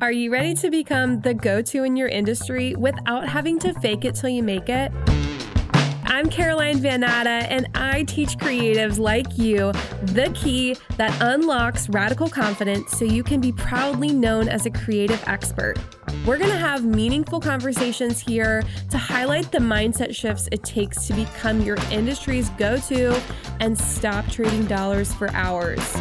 Are you ready to become the go to in your industry without having to fake it till you make it? I'm Caroline Van Natta, and I teach creatives like you the key that unlocks radical confidence so you can be proudly known as a creative expert. We're going to have meaningful conversations here to highlight the mindset shifts it takes to become your industry's go to and stop trading dollars for hours.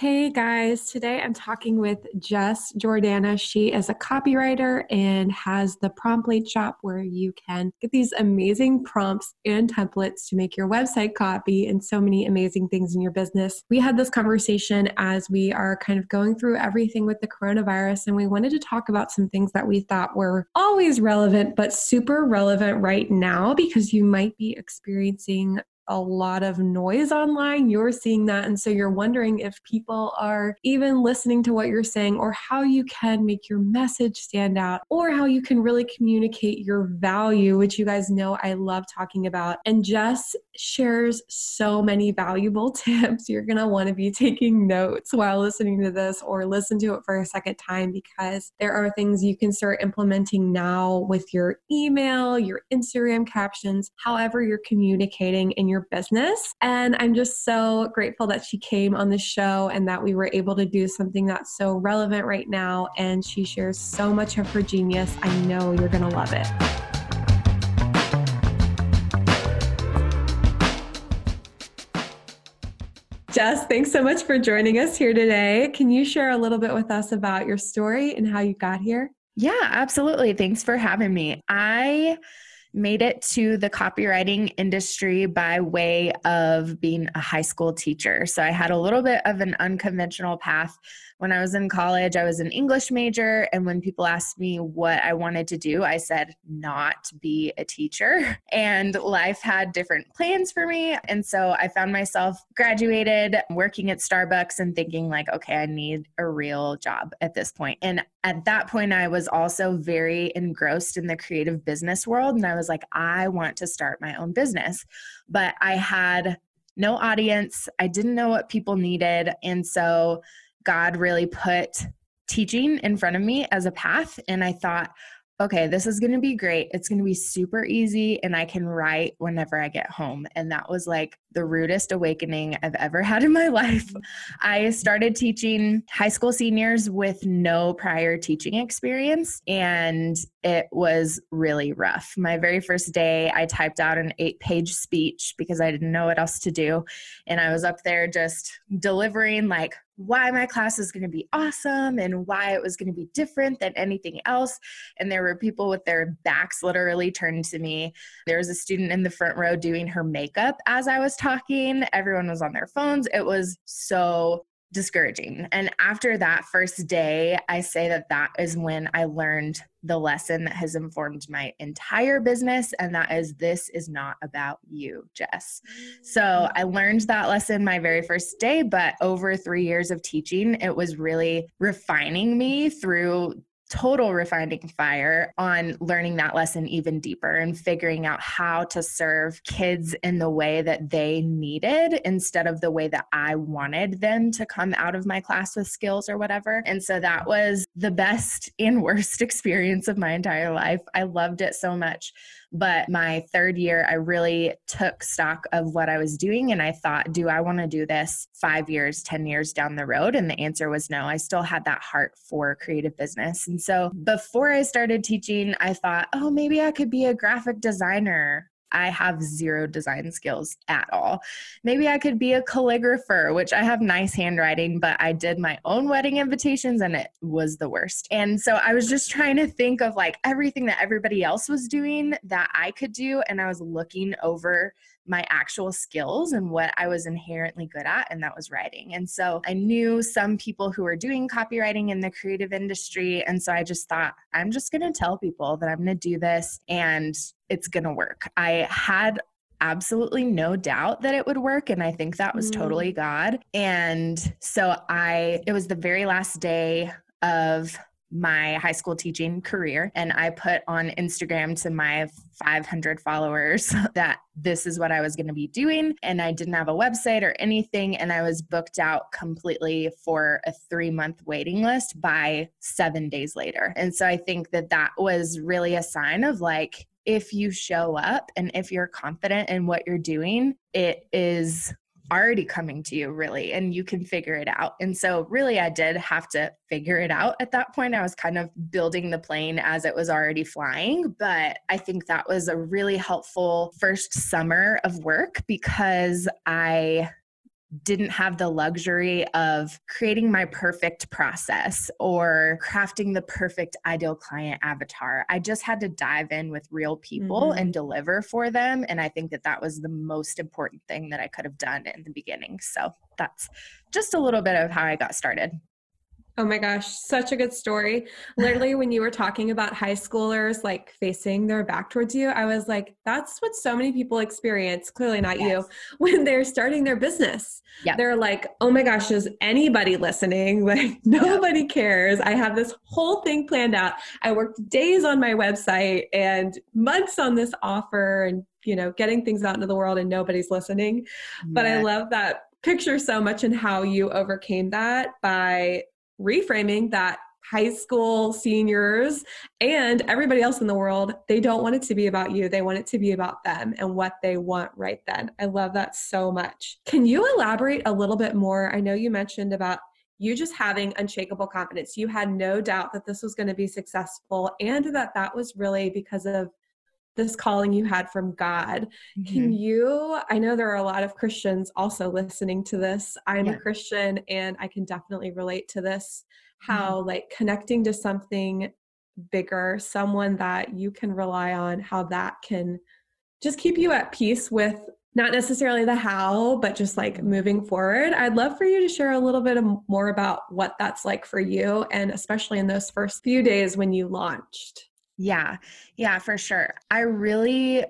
Hey guys, today I'm talking with Jess Jordana. She is a copywriter and has the Promptlet shop where you can get these amazing prompts and templates to make your website copy and so many amazing things in your business. We had this conversation as we are kind of going through everything with the coronavirus, and we wanted to talk about some things that we thought were always relevant, but super relevant right now because you might be experiencing a lot of noise online. You're seeing that. And so you're wondering if people are even listening to what you're saying or how you can make your message stand out or how you can really communicate your value, which you guys know I love talking about. And Jess shares so many valuable tips. You're going to want to be taking notes while listening to this or listen to it for a second time because there are things you can start implementing now with your email, your Instagram captions, however you're communicating in your your business. And I'm just so grateful that she came on the show and that we were able to do something that's so relevant right now. And she shares so much of her genius. I know you're going to love it. Jess, thanks so much for joining us here today. Can you share a little bit with us about your story and how you got here? Yeah, absolutely. Thanks for having me. I made it to the copywriting industry by way of being a high school teacher. So I had a little bit of an unconventional path when I was in college, I was an English major. And when people asked me what I wanted to do, I said, not be a teacher. And life had different plans for me. And so I found myself graduated, working at Starbucks, and thinking, like, okay, I need a real job at this point. And at that point, I was also very engrossed in the creative business world. And I was like, I want to start my own business. But I had no audience, I didn't know what people needed. And so God really put teaching in front of me as a path. And I thought, okay, this is going to be great. It's going to be super easy and I can write whenever I get home. And that was like the rudest awakening I've ever had in my life. I started teaching high school seniors with no prior teaching experience and it was really rough. My very first day, I typed out an eight page speech because I didn't know what else to do. And I was up there just delivering like why my class is going to be awesome and why it was going to be different than anything else. And there were people with their backs literally turned to me. There was a student in the front row doing her makeup as I was talking. Everyone was on their phones. It was so discouraging. And after that first day, I say that that is when I learned the lesson that has informed my entire business. And that is this is not about you, Jess. So mm. I learned that lesson my very first day, but over three years of teaching, it was really refining me through total refining fire on learning that lesson even deeper and figuring out how to serve kids in the way that they needed instead of the way that I wanted them to come out of my class with skills or whatever. And so that was the best and worst experience of my entire life. I loved it so much. But my third year, I really took stock of what I was doing and I thought, do I want to do this five years, 10 years down the road? And the answer was no. I still had that heart for creative business. And so before I started teaching, I thought, oh, maybe I could be a graphic designer I have zero design skills at all. Maybe I could be a calligrapher, which I have nice handwriting, but I did my own wedding invitations and it was the worst. And so I was just trying to think of like everything that everybody else was doing that I could do. And I was looking over my actual skills and what I was inherently good at, and that was writing. And so I knew some people who were doing copywriting in the creative industry. And so I just thought, I'm just going to tell people that I'm going to do this and it's going to work. I had absolutely no doubt that it would work and i think that was mm. totally god and so i it was the very last day of my high school teaching career. And I put on Instagram to my 500 followers that this is what I was going to be doing. And I didn't have a website or anything. And I was booked out completely for a three month waiting list by seven days later. And so I think that that was really a sign of like, if you show up and if you're confident in what you're doing, it is already coming to you really and you can figure it out. And so really i did have to figure it out at that point. I was kind of building the plane as it was already flying but i think that was a really helpful first summer of work because i didn't have the luxury of creating my perfect process or crafting the perfect ideal client avatar. I just had to dive in with real people mm-hmm. and deliver for them. And I think that that was the most important thing that I could have done in the beginning. So that's just a little bit of how I got started. Oh my gosh, such a good story. Literally, when you were talking about high schoolers like facing their back towards you, I was like, that's what so many people experience, clearly not yes. you, when they're starting their business. Yep. They're like, oh my gosh, is anybody listening? Like, nobody yep. cares. I have this whole thing planned out. I worked days on my website and months on this offer and, you know, getting things out into the world and nobody's listening. But I love that picture so much and how you overcame that by reframing that high school seniors and everybody else in the world, they don't want it to be about you. They want it to be about them and what they want right then. I love that so much. Can you elaborate a little bit more? I know you mentioned about you just having unshakable confidence. You had no doubt that this was going to be successful and that that was really because of this calling you had from God. Mm-hmm. Can you? I know there are a lot of Christians also listening to this. I'm yeah. a Christian and I can definitely relate to this how mm-hmm. like connecting to something bigger, someone that you can rely on, how that can just keep you at peace with not necessarily the how, but just like mm-hmm. moving forward. I'd love for you to share a little bit more about what that's like for you, and especially in those first few days when you launched. Yeah, yeah, for sure. I really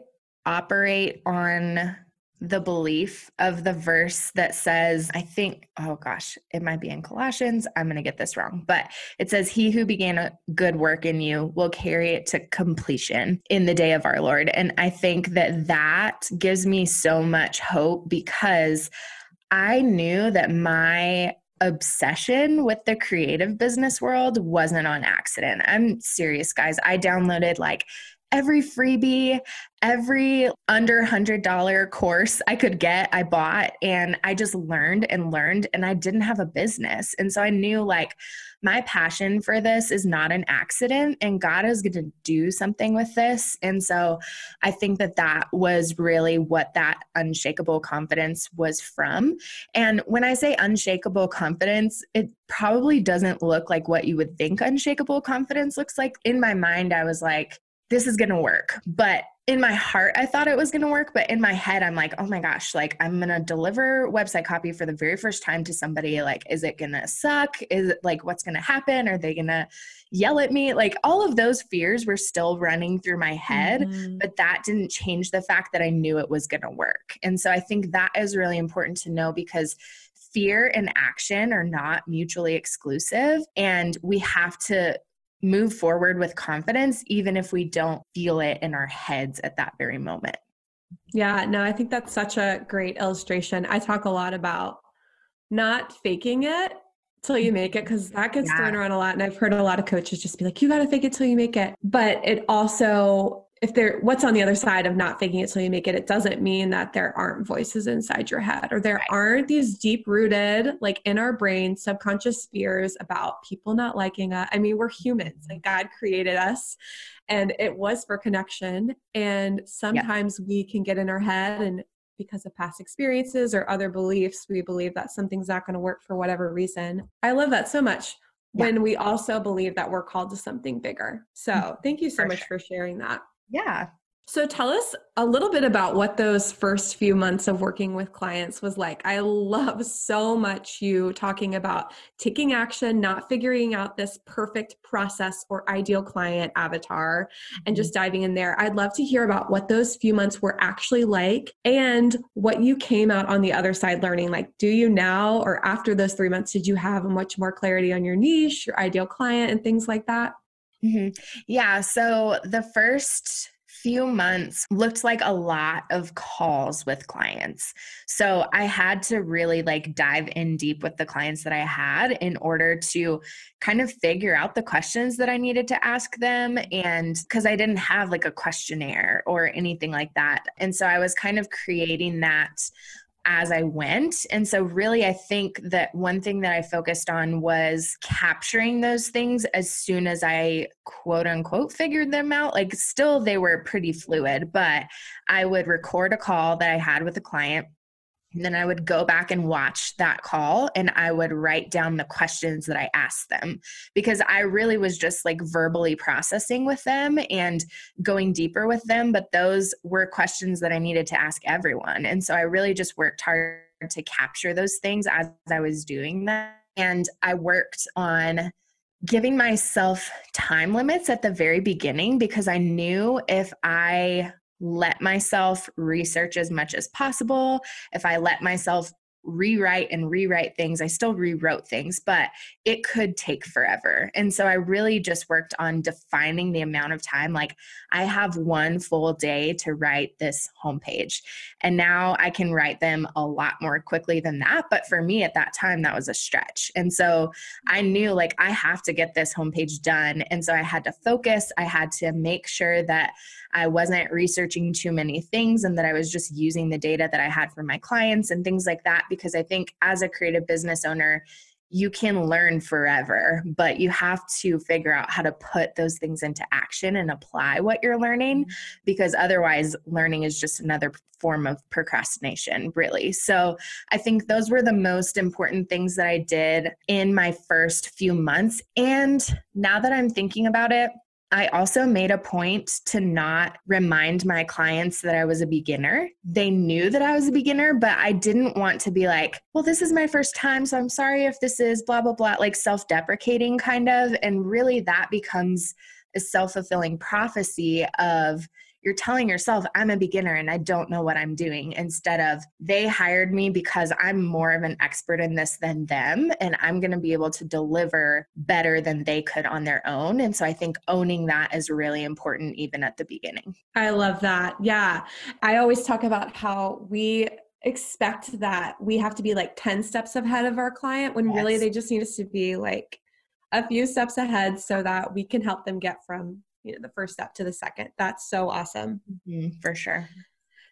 operate on the belief of the verse that says, I think, oh gosh, it might be in Colossians. I'm going to get this wrong, but it says, He who began a good work in you will carry it to completion in the day of our Lord. And I think that that gives me so much hope because I knew that my obsession with the creative business world wasn't on accident. I'm serious, guys. I downloaded like every freebie, every under $100 course I could get, I bought. And I just learned and learned, and I didn't have a business. And so I knew like, my passion for this is not an accident and God is going to do something with this. And so I think that that was really what that unshakable confidence was from. And when I say unshakable confidence, it probably doesn't look like what you would think unshakable confidence looks like. In my mind, I was like, this is going to work. But in my heart, I thought it was going to work. But in my head, I'm like, oh my gosh, like I'm going to deliver website copy for the very first time to somebody. Like, is it going to suck? Is it like, what's going to happen? Are they going to yell at me? Like, all of those fears were still running through my head. Mm-hmm. But that didn't change the fact that I knew it was going to work. And so I think that is really important to know because fear and action are not mutually exclusive. And we have to move forward with confidence, even if we don't feel it in our heads at that very moment. Yeah, no, I think that's such a great illustration. I talk a lot about not faking it till you make it because that gets yeah. thrown around a lot. And I've heard a lot of coaches just be like, you got to fake it till you make it. But it also if there what's on the other side of not faking it till you make it it doesn't mean that there aren't voices inside your head or there right. aren't these deep rooted like in our brain subconscious fears about people not liking us i mean we're humans and god created us and it was for connection and sometimes yeah. we can get in our head and because of past experiences or other beliefs we believe that something's not going to work for whatever reason i love that so much yeah. when we also believe that we're called to something bigger so mm-hmm. thank you so for much sure. for sharing that yeah. So tell us a little bit about what those first few months of working with clients was like. I love so much you talking about taking action, not figuring out this perfect process or ideal client avatar and just mm-hmm. diving in there. I'd love to hear about what those few months were actually like and what you came out on the other side learning. Like, do you now or after those three months, did you have much more clarity on your niche, your ideal client, and things like that? Mm-hmm. Yeah. So the first few months looked like a lot of calls with clients. So I had to really like dive in deep with the clients that I had in order to kind of figure out the questions that I needed to ask them. And because I didn't have like a questionnaire or anything like that. And so I was kind of creating that as I went. And so, really, I think that one thing that I focused on was capturing those things as soon as I quote unquote figured them out. Like, still, they were pretty fluid, but I would record a call that I had with a client and then I would go back and watch that call and I would write down the questions that I asked them because I really was just like verbally processing with them and going deeper with them. But those were questions that I needed to ask everyone. And so I really just worked hard to capture those things as I was doing that. And I worked on giving myself time limits at the very beginning because I knew if I let myself research as much as possible, if I let myself rewrite and rewrite things. I still rewrote things, but it could take forever. And so I really just worked on defining the amount of time. Like, I have one full day to write this homepage. And now I can write them a lot more quickly than that. But for me at that time, that was a stretch. And so I mm-hmm. knew like I have to get this homepage done. And so I had to focus, I had to make sure that I wasn't researching too many things and that I was just using the data that I had from my clients and things like that. Because I think as a creative business owner, you can learn forever, but you have to figure out how to put those things into action and apply what you're learning mm-hmm. because otherwise, learning is just another form of procrastination, really. So, I think those were the most important things that I did in my first few months. And now that I'm thinking about it, I also made a point to not remind my clients that I was a beginner. They knew that I was a beginner, but I didn't want to be like, well, this is my first time, so I'm sorry if this is blah, blah, blah, like self deprecating kind of. And really, that becomes a self fulfilling prophecy of, you're telling yourself, I'm a beginner and I don't know what I'm doing, instead of they hired me because I'm more of an expert in this than them and I'm going to be able to deliver better than they could on their own. And so I think owning that is really important, even at the beginning. I love that. Yeah. I always talk about how we expect that we have to be like 10 steps ahead of our client when yes. really they just need us to be like a few steps ahead so that we can help them get from you know the first step to the second. That's so awesome. Mm-hmm, for sure.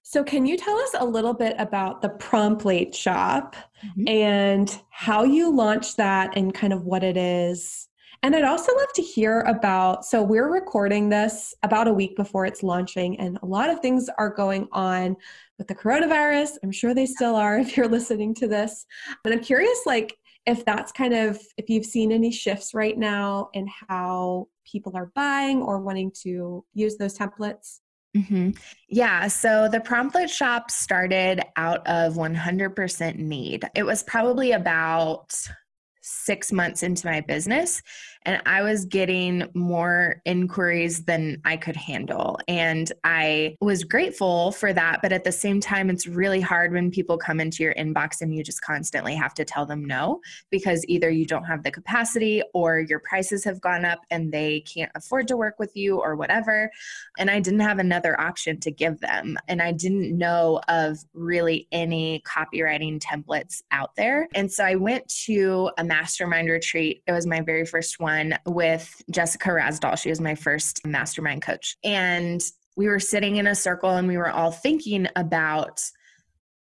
So can you tell us a little bit about the promptlet shop mm-hmm. and how you launched that and kind of what it is? And i'd also love to hear about so we're recording this about a week before it's launching and a lot of things are going on with the coronavirus. I'm sure they still are if you're listening to this. But i'm curious like if that's kind of if you've seen any shifts right now in how people are buying or wanting to use those templates Mm-hmm. Yeah. So the promptlet shop started out of 100% need. It was probably about six months into my business and I was getting more inquiries than I could handle. And I was grateful for that. But at the same time, it's really hard when people come into your inbox and you just constantly have to tell them no because either you don't have the capacity or your prices have gone up and they can't afford to work with you or whatever. And I didn't have another option to give them. And I didn't know of really any copywriting templates out there. And so I went to a mastermind retreat. It was my very first one one with Jessica Rasdall. She was my first mastermind coach. And we were sitting in a circle and we were all thinking about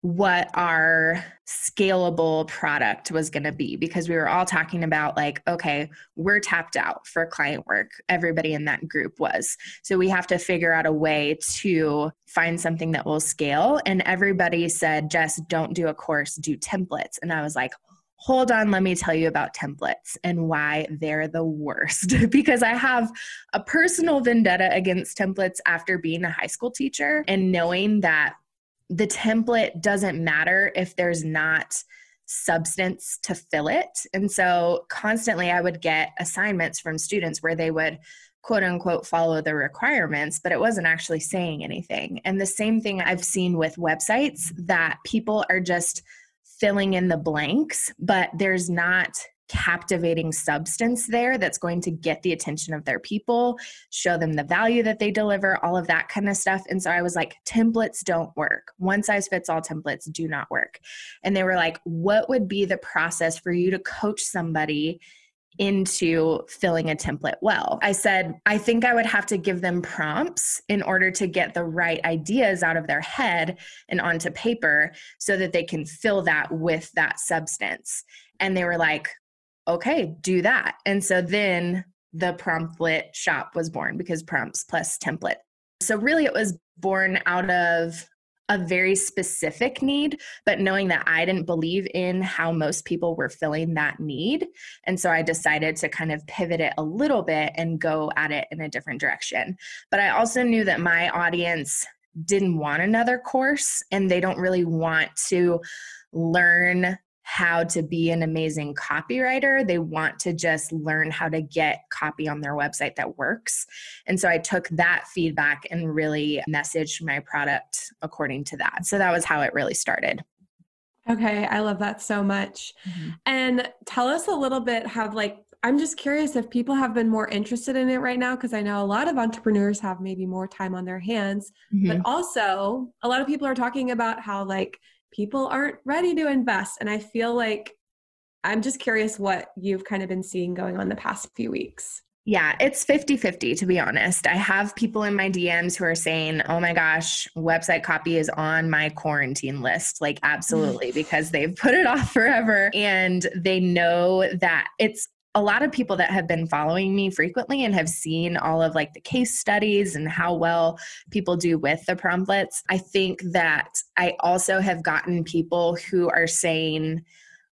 what our scalable product was going to be because we were all talking about like okay we're tapped out for client work everybody in that group was so we have to figure out a way to find something that will scale and everybody said just don't do a course do templates and i was like hold on, let me tell you about templates and why they're the worst. because I have a personal vendetta against templates after being a high school teacher and knowing that the template doesn't matter if there's not substance to fill it. And so constantly I would get assignments from students where they would quote unquote follow the requirements, but it wasn't actually saying anything. And the same thing I've seen with websites that people are just filling in the blanks, but there's not captivating substance there that's going to get the attention of their people, show them the value that they deliver, all of that kind of stuff. And so I was like, templates don't work. One size fits all templates do not work. And they were like, what would be the process for you to coach somebody into filling a template well. I said, I think I would have to give them prompts in order to get the right ideas out of their head and onto paper so that they can fill that with that substance. And they were like, okay, do that. And so then the promptlet shop was born because prompts plus template. So really it was born out of a very specific need, but knowing that I didn't believe in how most people were filling that need. And so I decided to kind of pivot it a little bit and go at it in a different direction. But I also knew that my audience didn't want another course and they don't really want to learn how to be an amazing copywriter. They want to just learn how to get copy on their website that works. And so I took that feedback and really messaged my product according to that. So that was how it really started. Okay, I love that so much. Mm-hmm. And tell us a little bit how like I'm just curious if people have been more interested in it right now because I know a lot of entrepreneurs have maybe more time on their hands, mm-hmm. but also a lot of people are talking about how like people aren't ready to invest. And I feel like I'm just curious what you've kind of been seeing going on the past few weeks. Yeah, it's 50 50 to be honest. I have people in my DMs who are saying, oh my gosh, website copy is on my quarantine list. Like, absolutely, because they've put it off forever and they know that it's a lot of people that have been following me frequently and have seen all of like the case studies and how well people do with the promptlets i think that i also have gotten people who are saying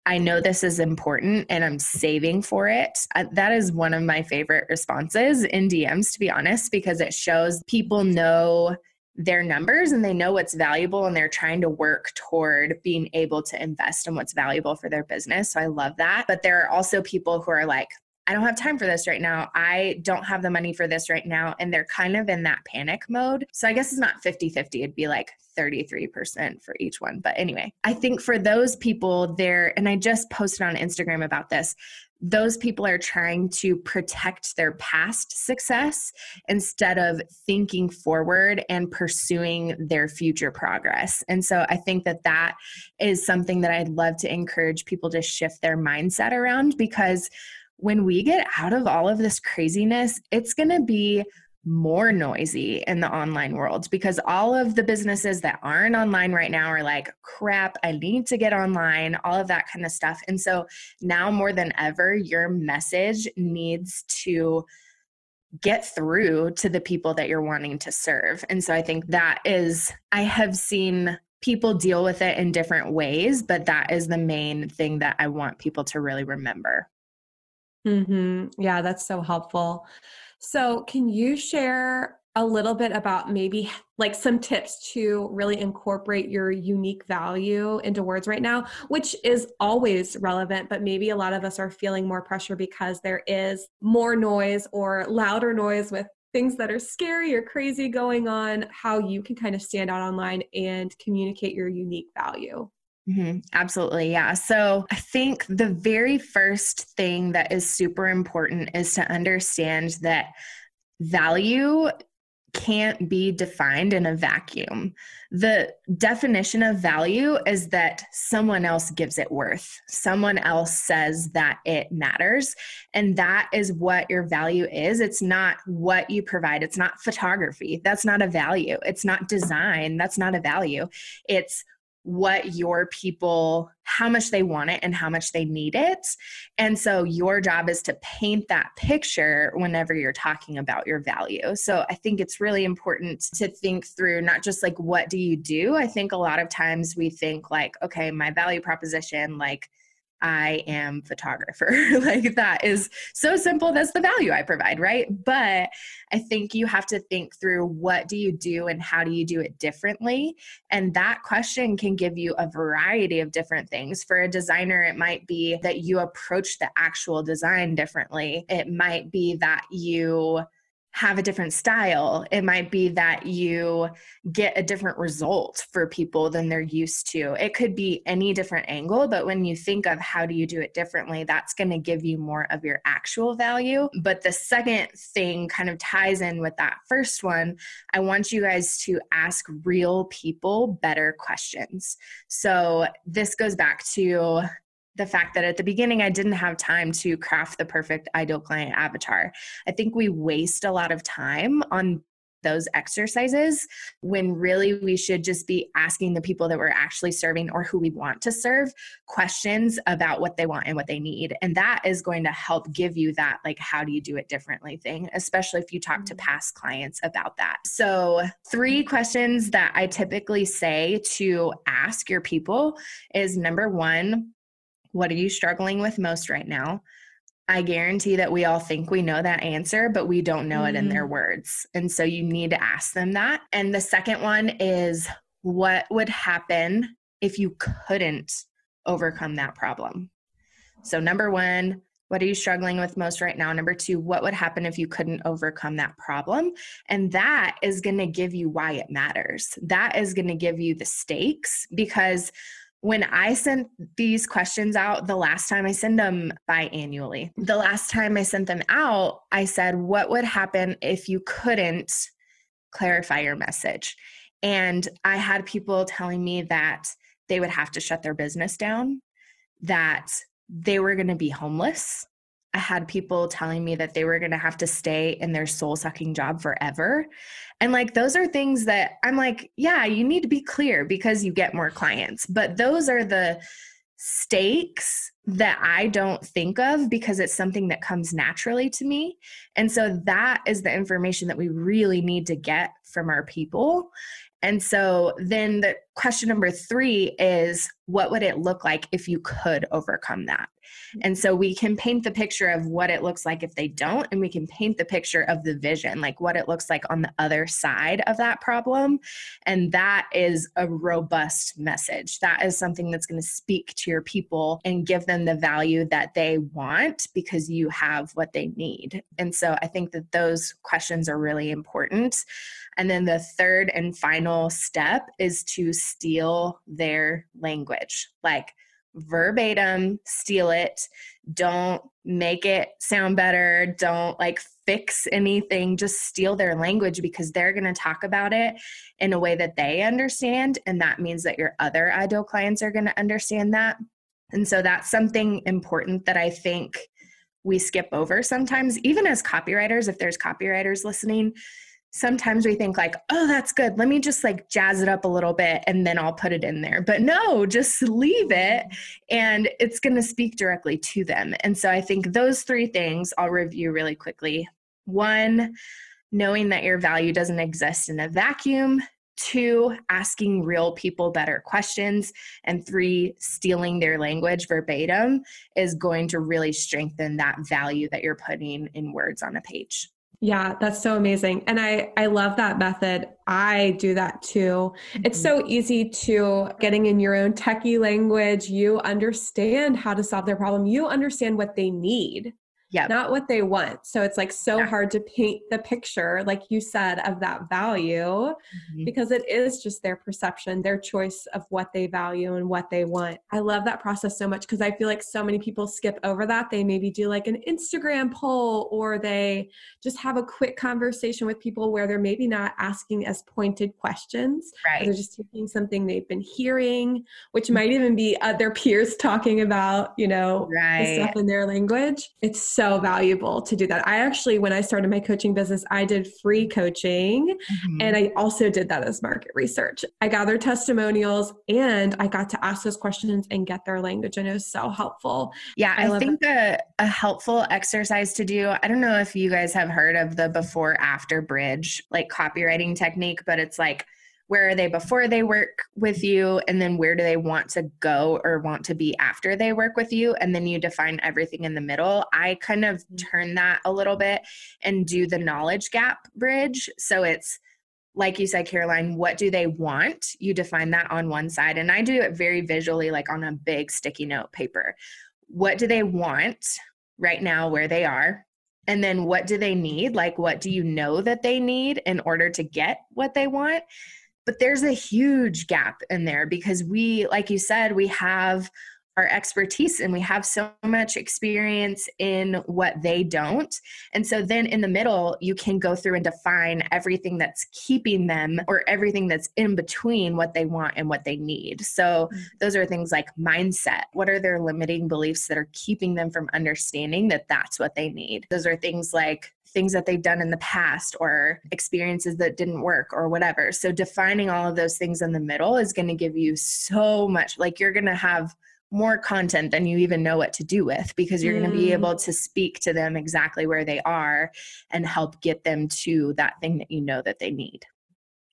I know this is important and I'm saving for it. Uh, that is one of my favorite responses in DMs, to be honest, because it shows people know their numbers and they know what's valuable and they're trying to work toward being able to invest in what's valuable for their business. So I love that. But there are also people who are like, I don't have time for this right now. I don't have the money for this right now. And they're kind of in that panic mode. So I guess it's not 50 50. It'd be like 33% for each one. But anyway, I think for those people there, and I just posted on Instagram about this, those people are trying to protect their past success instead of thinking forward and pursuing their future progress. And so I think that that is something that I'd love to encourage people to shift their mindset around because when we get out of all of this craziness, it's going to be more noisy in the online world because all of the businesses that aren't online right now are like, crap, I need to get online, all of that kind of stuff. And so now more than ever, your message needs to get through to the people that you're wanting to serve. And so I think that is, I have seen people deal with it in different ways, but that is the main thing that I want people to really remember. Mm-hmm. Yeah, that's so helpful. So, can you share a little bit about maybe like some tips to really incorporate your unique value into words right now, which is always relevant, but maybe a lot of us are feeling more pressure because there is more noise or louder noise with things that are scary or crazy going on, how you can kind of stand out online and communicate your unique value. Mm-hmm. Absolutely. Yeah. So I think the very first thing that is super important is to understand that value can't be defined in a vacuum. The definition of value is that someone else gives it worth. Someone else says that it matters. And that is what your value is. It's not what you provide. It's not photography. That's not a value. It's not design. That's not a value. It's what your people how much they want it and how much they need it. And so your job is to paint that picture whenever you're talking about your value. So i think it's really important to think through not just like what do you do? I think a lot of times we think like okay my value proposition like I am photographer. like that is so simple. That's the value I provide, right? But I think you have to think through what do you do and how do you do it differently? And that question can give you a variety of different things. For a designer, it might be that you approach the actual design differently. It might be that you have a different style. It might be that you get a different result for people than they're used to. It could be any different angle, but when you think of how do you do it differently, that's going to give you more of your actual value. But the second thing kind of ties in with that first one. I want you guys to ask real people better questions. So this goes back to the fact that at the beginning I didn't have time to craft the perfect ideal client avatar. I think we waste a lot of time on those exercises when really we should just be asking the people that we're actually serving or who we want to serve questions about what they want and what they need. And that is going to help give you that, like, how do you do it differently thing, especially if you talk to mm-hmm. past clients about that. So, three questions that I typically say to ask your people is number one, what are you struggling with most right now? I guarantee that we all think we know that answer, but we don't know mm-hmm. it in their mm-hmm. words. And so you need to ask them that. And the second one is what would happen if you couldn't overcome that problem? So, number one, what are you struggling with most right now? Number two, what would happen if you couldn't overcome that problem? And that is going to give you why it matters. That is going to give you the stakes because when I sent these questions out, the last time I send them biannually, the last time I sent them out, I said, What would happen if you couldn't clarify your message? And I had people telling me that they would have to shut their business down, that they were going to be homeless, I had people telling me that they were going to have to stay in their soul sucking job forever. And like, those are things that I'm like, yeah, you need to be clear because you get more clients. But those are the stakes that I don't think of because it's something that comes naturally to me. And so that is the information that we really need to get from our people. And so then the question number three is what would it look like if you could overcome that? And so we can paint the picture of what it looks like if they don't, and we can paint the picture of the vision, like what it looks like on the other side of that problem. And that is a robust message. That is something that's going to speak to your people and give them the value that they want because you have what they need. And so I think that those questions are really important. And then the third and final step is to steal their language. Like, verbatim steal it don't make it sound better don't like fix anything just steal their language because they're going to talk about it in a way that they understand and that means that your other ideal clients are going to understand that and so that's something important that i think we skip over sometimes even as copywriters if there's copywriters listening sometimes we think like oh that's good. Let me just like jazz it up a little bit and then i'll put it in there. But no just leave it and it's going to speak directly to them. And so i think those three things i'll review really quickly. One knowing that your value doesn't exist in a vacuum two asking real people better questions and three stealing their language verbatim is going to really strengthen that value that you're putting in words on a page yeah, that's so amazing. And I I love that method. I do that too. Mm-hmm. It's so easy to getting in your own techie language, you understand how to solve their problem. You understand what they need yeah. not what they want. So it's like so yeah. hard to paint the picture like you said of that value mm-hmm. because it is just their perception their choice of what they value and what they want. I love that process so much because i feel like so many people skip over that. They maybe do like an instagram poll or they just have a quick conversation with people where they're maybe not asking as pointed questions right. they're just taking something they've been hearing which might even be other peers talking about you know right. stuff in their language. It's so so valuable to do that. I actually, when I started my coaching business, I did free coaching mm-hmm. and I also did that as market research. I gathered testimonials and I got to ask those questions and get their language. And it was so helpful. Yeah, I, I think a, a helpful exercise to do, I don't know if you guys have heard of the before after bridge, like copywriting technique, but it's like, where are they before they work with you? And then where do they want to go or want to be after they work with you? And then you define everything in the middle. I kind of mm-hmm. turn that a little bit and do the knowledge gap bridge. So it's like you said caroline what do they want? You define that on one side and i do it very visually like on a big sticky note paper. What do they want right now where they are? And then what do they need? Like what do you know that they need in order to get what they want but there's a huge gap in there because we, like you said, we have our expertise and we have so much experience in what they don't. And so then in the middle, you can go through and define everything that's keeping them or everything that's in between what they want and what they need. So mm. those are things like mindset. What are their limiting beliefs that are keeping them from understanding that that's what they need? Those are things like things that they've done in the past or experiences that didn't work or whatever. So defining all of those things in the middle is going to give you so much like you're going to have more content than you even know what to do with because you're mm. going to be able to speak to them exactly where they are and help get them to that thing that you know that they need.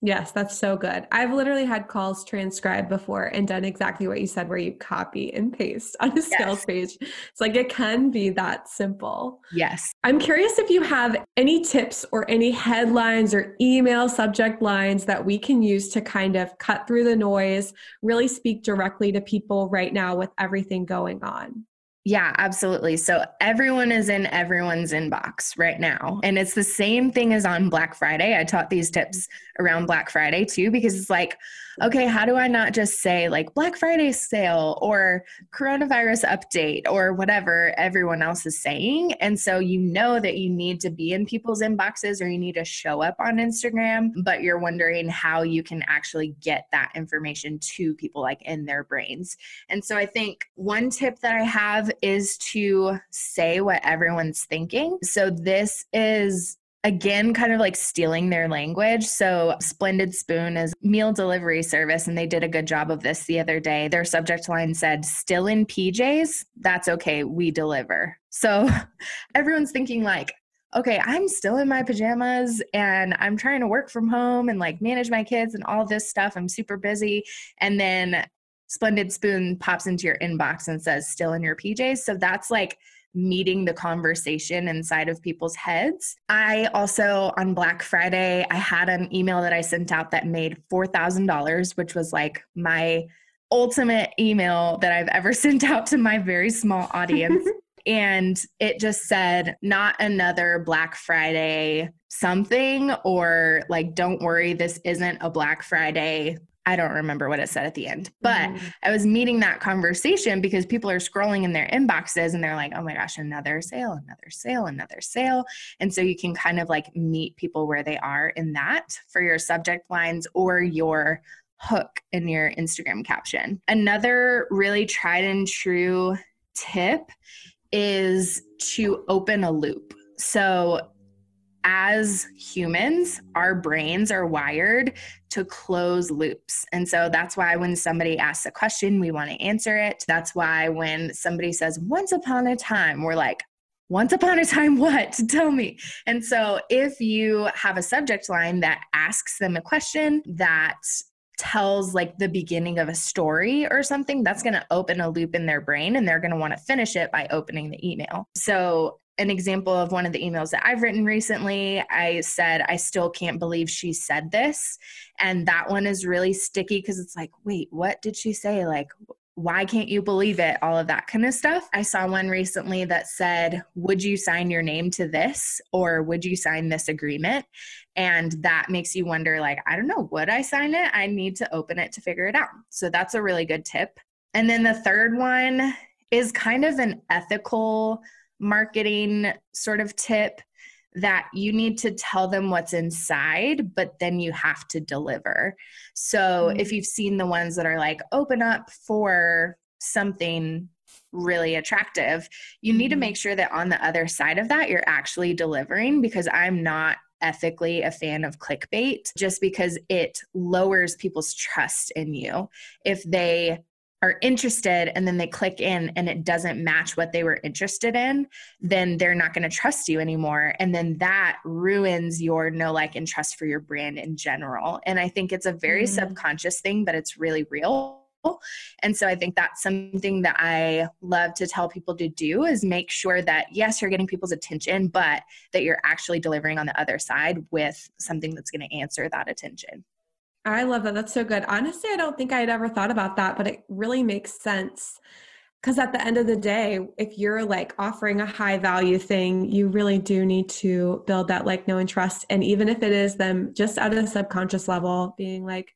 Yes, that's so good. I've literally had calls transcribed before and done exactly what you said, where you copy and paste on a sales yes. page. It's like it can be that simple. Yes. I'm curious if you have any tips or any headlines or email subject lines that we can use to kind of cut through the noise, really speak directly to people right now with everything going on. Yeah, absolutely. So everyone is in everyone's inbox right now. And it's the same thing as on Black Friday. I taught these tips around Black Friday too, because it's like, okay, how do I not just say like Black Friday sale or coronavirus update or whatever everyone else is saying? And so you know that you need to be in people's inboxes or you need to show up on Instagram, but you're wondering how you can actually get that information to people like in their brains. And so I think one tip that I have is to say what everyone's thinking. So this is again kind of like stealing their language. So splendid spoon is meal delivery service and they did a good job of this the other day. Their subject line said still in pjs that's okay. We deliver. So everyone's thinking like okay i'm still in my pajamas and i'm trying to work from home and like manage my kids and all this stuff. I'm super busy. And then splendid spoon pops into your inbox and says still in your pjs so that's like meeting the conversation inside of people's heads. I also, on Black Friday, I had an email that I sent out that made $4,000, which was like my ultimate email that I've ever sent out to my very small audience. and it just said, not another Black Friday something, or like, don't worry, this isn't a Black Friday I don't remember what it said at the end, but mm-hmm. I was meeting that conversation because people are scrolling in their inboxes and they're like, oh my gosh, another sale, another sale, another sale. And so you can kind of like meet people where they are in that for your subject lines or your hook in your Instagram caption. Another really tried and true tip is to open a loop. So as humans, our brains are wired to close loops. And so that's why when somebody asks a question, we want to answer it. That's why when somebody says, once upon a time, we're like, once upon a time, what? Tell me. And so if you have a subject line that asks them a question that tells like the beginning of a story or something, that's going to open a loop in their brain and they're going to want to finish it by opening the email. So an example of one of the emails that I've written recently. I said, I still can't believe she said this. And that one is really sticky because it's like, wait, what did she say? Like, why can't you believe it? All of that kind of stuff. I saw one recently that said, Would you sign your name to this or would you sign this agreement? And that makes you wonder, like, I don't know, would I sign it? I need to open it to figure it out. So that's a really good tip. And then the third one is kind of an ethical marketing sort of tip that you need to tell them what's inside, but then you have to deliver. So mm-hmm. if you've seen the ones that are like, open up for something really attractive, you need to mm-hmm. make sure that on the other side of that, you're actually delivering because I'm not ethically a fan of clickbait just because it lowers people's trust in you. If they are interested and then they click in and it doesn't match what they were interested in, then they're not going to trust you anymore. And then that ruins your know, like, and trust for your brand in general. And I think it's a very mm-hmm. subconscious thing, but it's really real. And so I think that's something that I love to tell people to do is make sure that yes, you're getting people's attention, but that you're actually delivering on the other side with something that's going to answer that attention. I love that. That's so good. Honestly, I don't think I had ever thought about that, but it really makes sense. Because at the end of the day, if you're like offering a high value thing, you really do need to build that like, know, and trust. And even if it is them just at a subconscious level being like,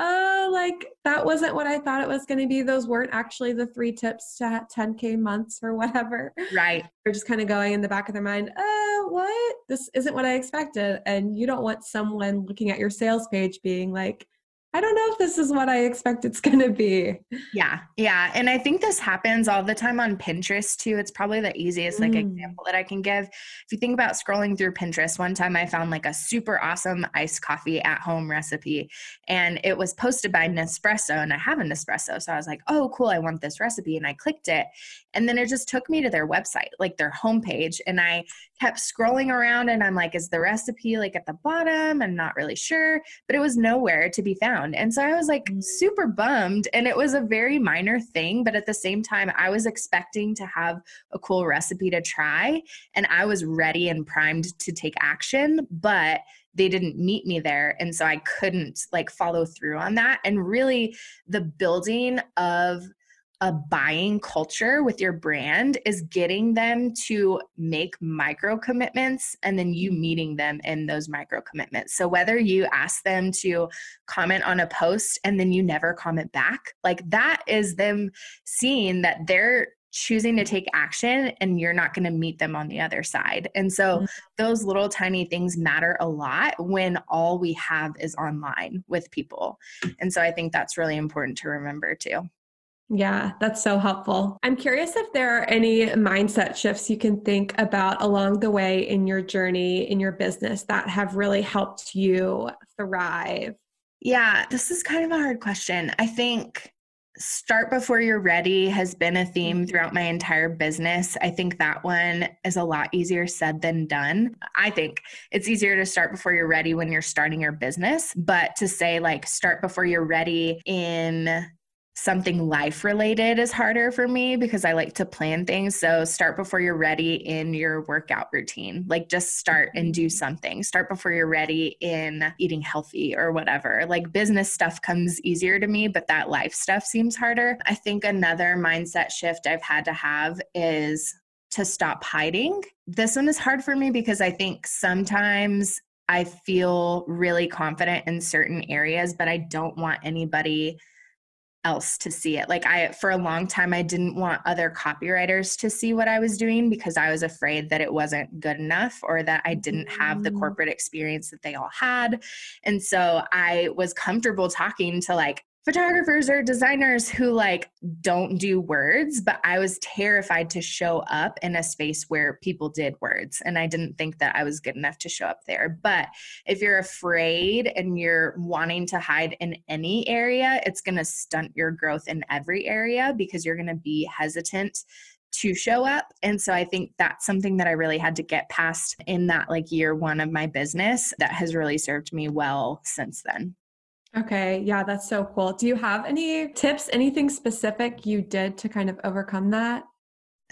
oh, like that wasn't what I thought it was going to be. Those weren't actually the three tips to 10K months or whatever. Right. They're just kind of going in the back of their mind, oh, what? This isn't what I expected. And you don't want someone looking at your sales page being like, I don't know if this is what I expect it's going to be. Yeah. Yeah. And I think this happens all the time on Pinterest too. It's probably the easiest like mm. example that I can give. If you think about scrolling through Pinterest, one time I found like a super awesome iced coffee at home recipe and it was posted by Nespresso and I have a Nespresso. So I was like, oh, cool. I want this recipe. And I clicked it. And then it just took me to their website, like their homepage. And I kept scrolling around and I'm like, is the recipe like at the bottom? I'm not really sure, but it was nowhere to be found. And so I was like mm. super bummed. And it was a very minor thing, but at the same time, I was expecting to have a cool recipe to try. And I was ready and primed to take action. But they didn't meet me there and so i couldn't like follow through on that and really the building of a buying culture with your brand is getting them to make micro commitments and then you meeting them in those micro commitments. So whether you ask them to comment on a post and then you never comment back, like that is them seeing that they're choosing to take action and you're not going to meet them on the other side. And so mm-hmm. those little tiny things matter a lot when all we have is online with people. And so I think that's really important to remember too. Yeah, that's so helpful. I'm curious if there are any mindset shifts you can think about along the way in your journey in your business that have really helped you thrive. Yeah, this is kind of a hard question. I think start before you're ready has been a theme mm-hmm. throughout my entire business. I think that one is a lot easier said than done. I think it's easier to start before you're ready when you're starting your business, but to say like start before you're ready in something life related is harder for me because I like to plan things. So start before you're ready in your workout routine. Like just start and do mm-hmm. something. Start before you're ready in eating healthy or whatever. Like business stuff comes easier to me, but that life stuff seems harder. I think another mindset shift I've had to have is to stop hiding. This one is hard for me because I think sometimes I feel really confident in certain areas, but I don't want anybody else to see it. Like I for a long time I didn't want other copywriters to see what I was doing because I was afraid that it wasn't good enough or that I didn't have the mm. corporate experience that they all had. And so I was comfortable talking to like photographers or designers who like don't do words but i was terrified to show up in a space where people did words and i didn't think that i was good enough to show up there but if you're afraid and you're wanting to hide in any area it's going to stunt your growth in every area because you're going to be hesitant to show up. And so I think that's something that I really had to get past in that like year one of my business that has really served me well since then. Okay, yeah, that's so cool. Do you have any tips, anything specific you did to kind of overcome that?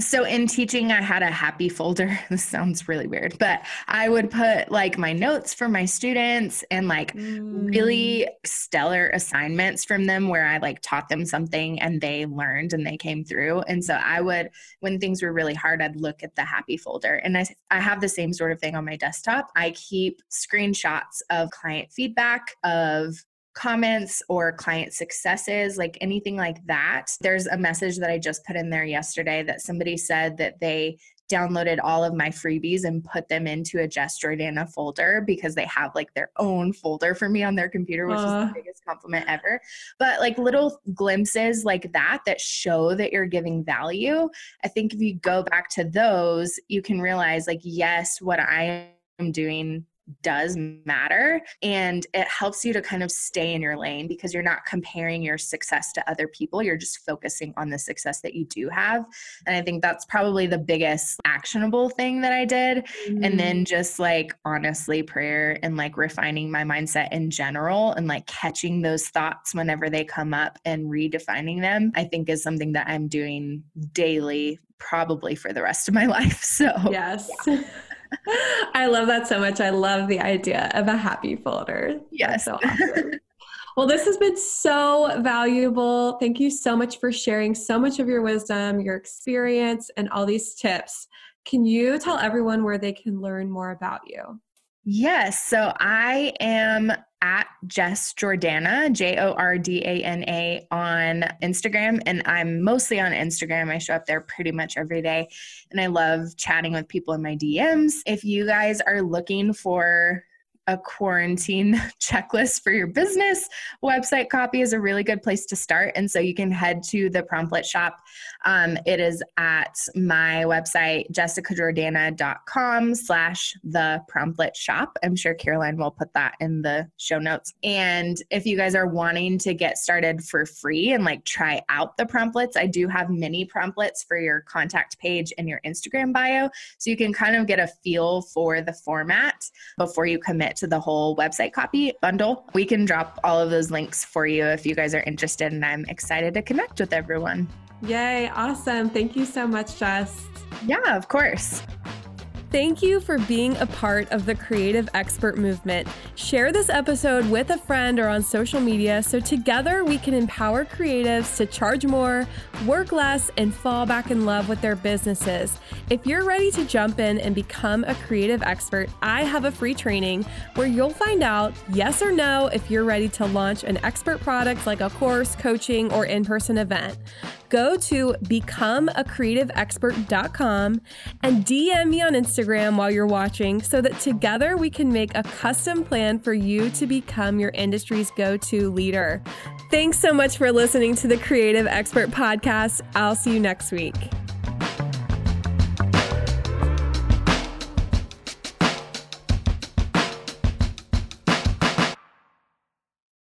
So in teaching, I had a happy folder. This sounds really weird, but I would put like my notes for my students and like mm. really stellar assignments from them where I like taught them something and they learned and they came through. And so I would, when things were really hard, I'd look at the happy folder. And I, I have the same sort of thing on my desktop. I keep screenshots of client feedback, of comments or client successes, like anything like that. There's a message that I just put in there yesterday that somebody said that they downloaded all of my freebies and put them into a Jess folder because they have like their own folder for me on their computer, which uh. is the biggest compliment ever. But like little glimpses like that that show that you're giving value. I think if you go back to those, you can realize like, yes, what I am doing does matter. And it helps you to kind of stay in your lane because you're not comparing your success to other people. You're just focusing on the success that you do have. And I think that's probably the biggest actionable thing that I did. Mm-hmm. And then just like honestly, prayer and like refining my mindset in general and like catching those thoughts whenever they come up and redefining them, I think is something that I'm doing daily probably for the rest of my life. So, yes. Yeah. I love that so much. I love the idea of a happy folder. Yes. That's so awesome. well, this has been so valuable. Thank you so much for sharing so much of your wisdom, your experience, and all these tips. Can you tell everyone where they can learn more about you? Yes. So I am at Jess Jordana, J O R D A N A, on Instagram. And I'm mostly on Instagram. I show up there pretty much every day. And I love chatting with people in my DMs. If you guys are looking for a quarantine checklist for your business, website copy is a really good place to start. And so you can head to the Promptlet shop. Um, it is at my website, jessicajordana.com slash the Promptlet shop. I'm sure Caroline will put that in the show notes. And if you guys are wanting to get started for free and like try out the promptlets, I do have mini promptlets for your contact page and your Instagram bio. So you can kind of get a feel for the format before you commit to the whole website copy bundle. We can drop all of those links for you if you guys are interested, and I'm excited to connect with everyone. Yay, awesome. Thank you so much, Jess. Yeah, of course. Thank you for being a part of the creative expert movement. Share this episode with a friend or on social media so together we can empower creatives to charge more, work less, and fall back in love with their businesses. If you're ready to jump in and become a creative expert, I have a free training where you'll find out yes or no if you're ready to launch an expert product like a course, coaching, or in person event go to becomeacreativeexpert.com and DM me on Instagram while you're watching so that together we can make a custom plan for you to become your industry's go to leader. Thanks so much for listening to the Creative Expert Podcast. I'll see you next week.